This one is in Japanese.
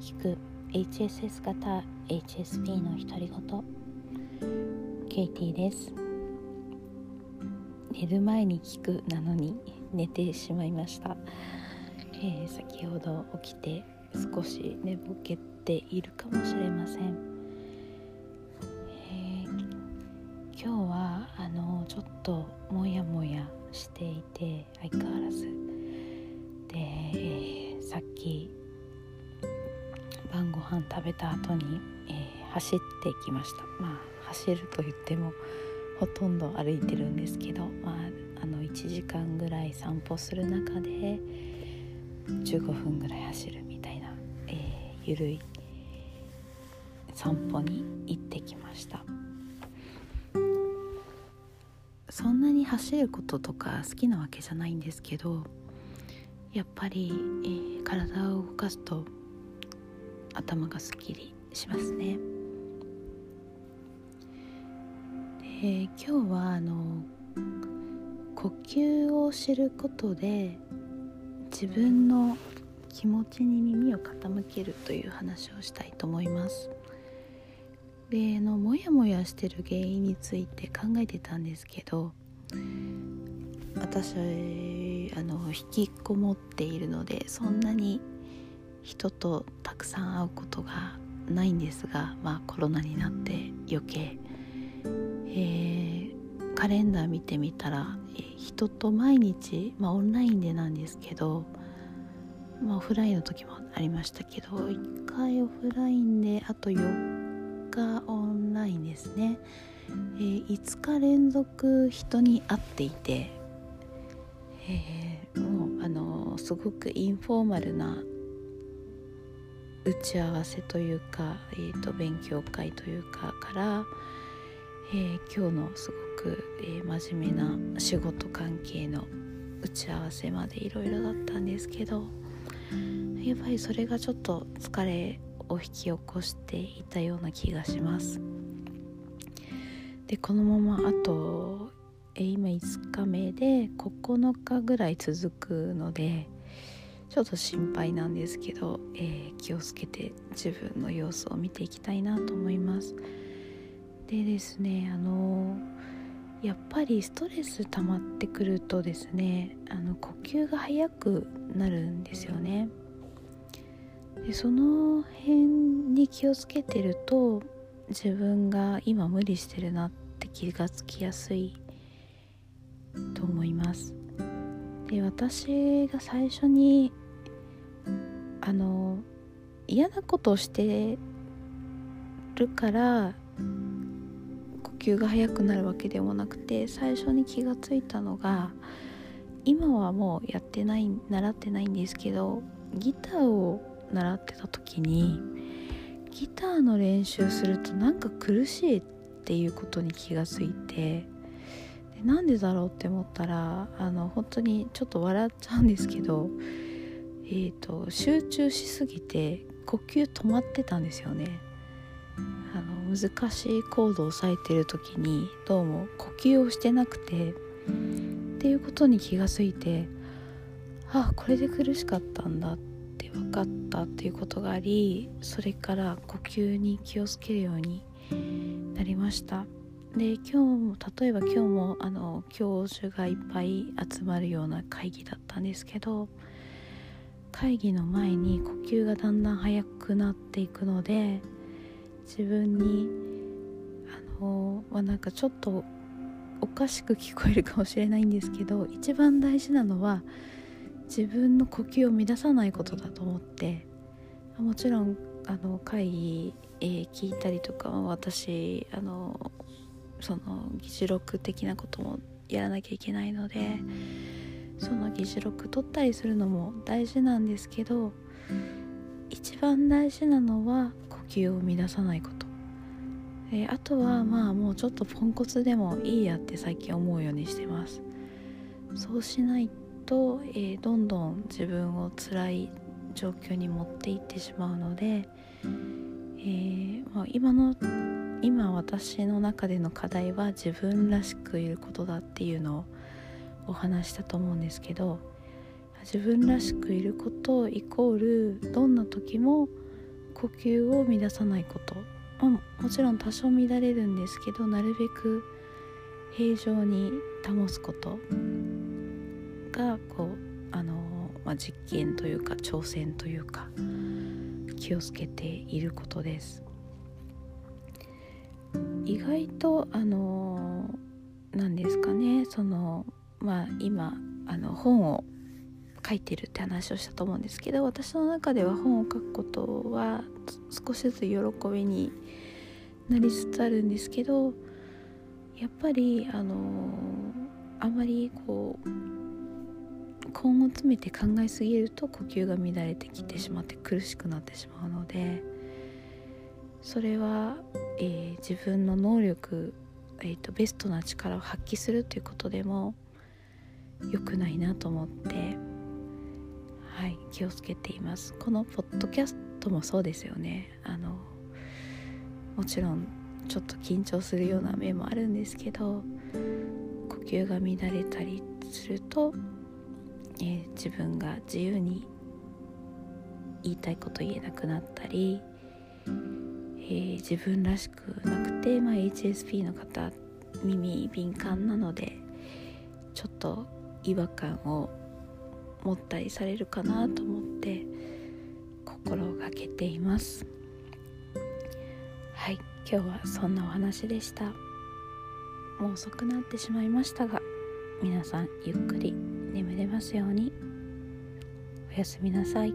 聞く。HSS 型 HSP の独り言。ケイティです。寝る前に聞くなのに寝てしまいました、えー、先ほど起きて少し寝ぼけているかもしれません、えー、今日はあのちょっともやもやしていて相変わらず。で、えー、さっき飯食べた後に、えー、走ってきました。まあ走ると言ってもほとんど歩いてるんですけど、まあ、あの1時間ぐらい散歩する中で15分ぐらい走るみたいな、えー、ゆるい散歩に行ってきました。そんなに走ることとか好きなわけじゃないんですけどやっぱり、えー、体を動かすと頭がすっきりしますね。で今日はあの呼吸を知ることで自分の気持ちに耳を傾けるという話をしたいと思います。でのモヤモヤしてる原因について考えてたんですけど私あの引きこもっているのでそんなに人とたくさん会うことがないんですが、まあ、コロナになって余計、えー、カレンダー見てみたら、えー、人と毎日、まあ、オンラインでなんですけど、まあ、オフラインの時もありましたけど1回オフラインであと4日オンラインですね、えー、5日連続人に会っていて、えー、もうあのすごくインフォーマルな打ち合わせというか、えーと、勉強会というかから、えー、今日のすごく、えー、真面目な仕事関係の打ち合わせまでいろいろだったんですけどやっぱりそれがちょっと疲れを引き起こしていたような気がします。でこのままあと、えー、今5日目で9日ぐらい続くのでちょっと心配なんですけど、えー、気をつけて自分の様子を見ていきたいなと思います。でですねあのやっぱりストレス溜まってくるとですねあの呼吸が速くなるんですよね。でその辺に気をつけてると自分が今無理してるなって気がつきやすいと思います。で私が最初にあの嫌なことをしてるから呼吸が速くなるわけでもなくて最初に気がついたのが今はもうやってない習ってないんですけどギターを習ってた時にギターの練習するとなんか苦しいっていうことに気がついてでなんでだろうって思ったらあの本当にちょっと笑っちゃうんですけど、えーと、集中しすぎて呼吸止まってたんですよね。あの難しいコードを押さえてる時にどうも呼吸をしてなくてっていうことに気がついてあこれで苦しかったんだって分かったっていうことがありそれから呼吸に気をつけるようになりました。で今日も例えば今日もあの教授がいっぱい集まるような会議だったんですけど会議の前に呼吸がだんだん速くなっていくので自分にあの、まあ、なんかちょっとおかしく聞こえるかもしれないんですけど一番大事なのは自分の呼吸を乱さないことだと思ってもちろんあの会議、えー、聞いたりとか私あのその議事録的なこともやらなきゃいけないのでその議事録取ったりするのも大事なんですけど一番大事なのは呼吸を乱さないこと、えー、あとはまあもうちょっとポンコツでもいいやって最近思うようにしてます。そうしないと、えー、どんどん自分を辛い状況に持っていってしまうので、えーまあ、今の今私の中での課題は自分らしくいることだっていうのをお話したと思うんですけど自分らしくいることイコールどんな時も呼吸を乱さないこと、まあ、もちろん多少乱れるんですけどなるべく平常に保つこと。がこうあの、まあ、実験というか挑戦というか気をつけていることです。意外とあの何ですかねそのまあ今あの本を書いてるって話をしたと思うんですけど私の中では本を書くことは少しずつ喜びになりつつあるんですけどやっぱりあのあまりこう根を詰めて考えすぎると呼吸が乱れてきてしまって苦しくなってしまうのでそれは、えー、自分の能力、えーと、ベストな力を発揮するということでも良くないなと思ってはい気をつけています。このポッドキャストもそうですよね。あのもちろんちょっと緊張するような面もあるんですけど呼吸が乱れたりするとえー、自分が自由に言いたいこと言えなくなったり、えー、自分らしくなくて、まあ、HSP の方耳敏感なのでちょっと違和感を持ったりされるかなと思って心がけています。はい。今日はそんなお話でした。もう遅くなってしまいましたが皆さんゆっくり眠れますように。おやすみなさい。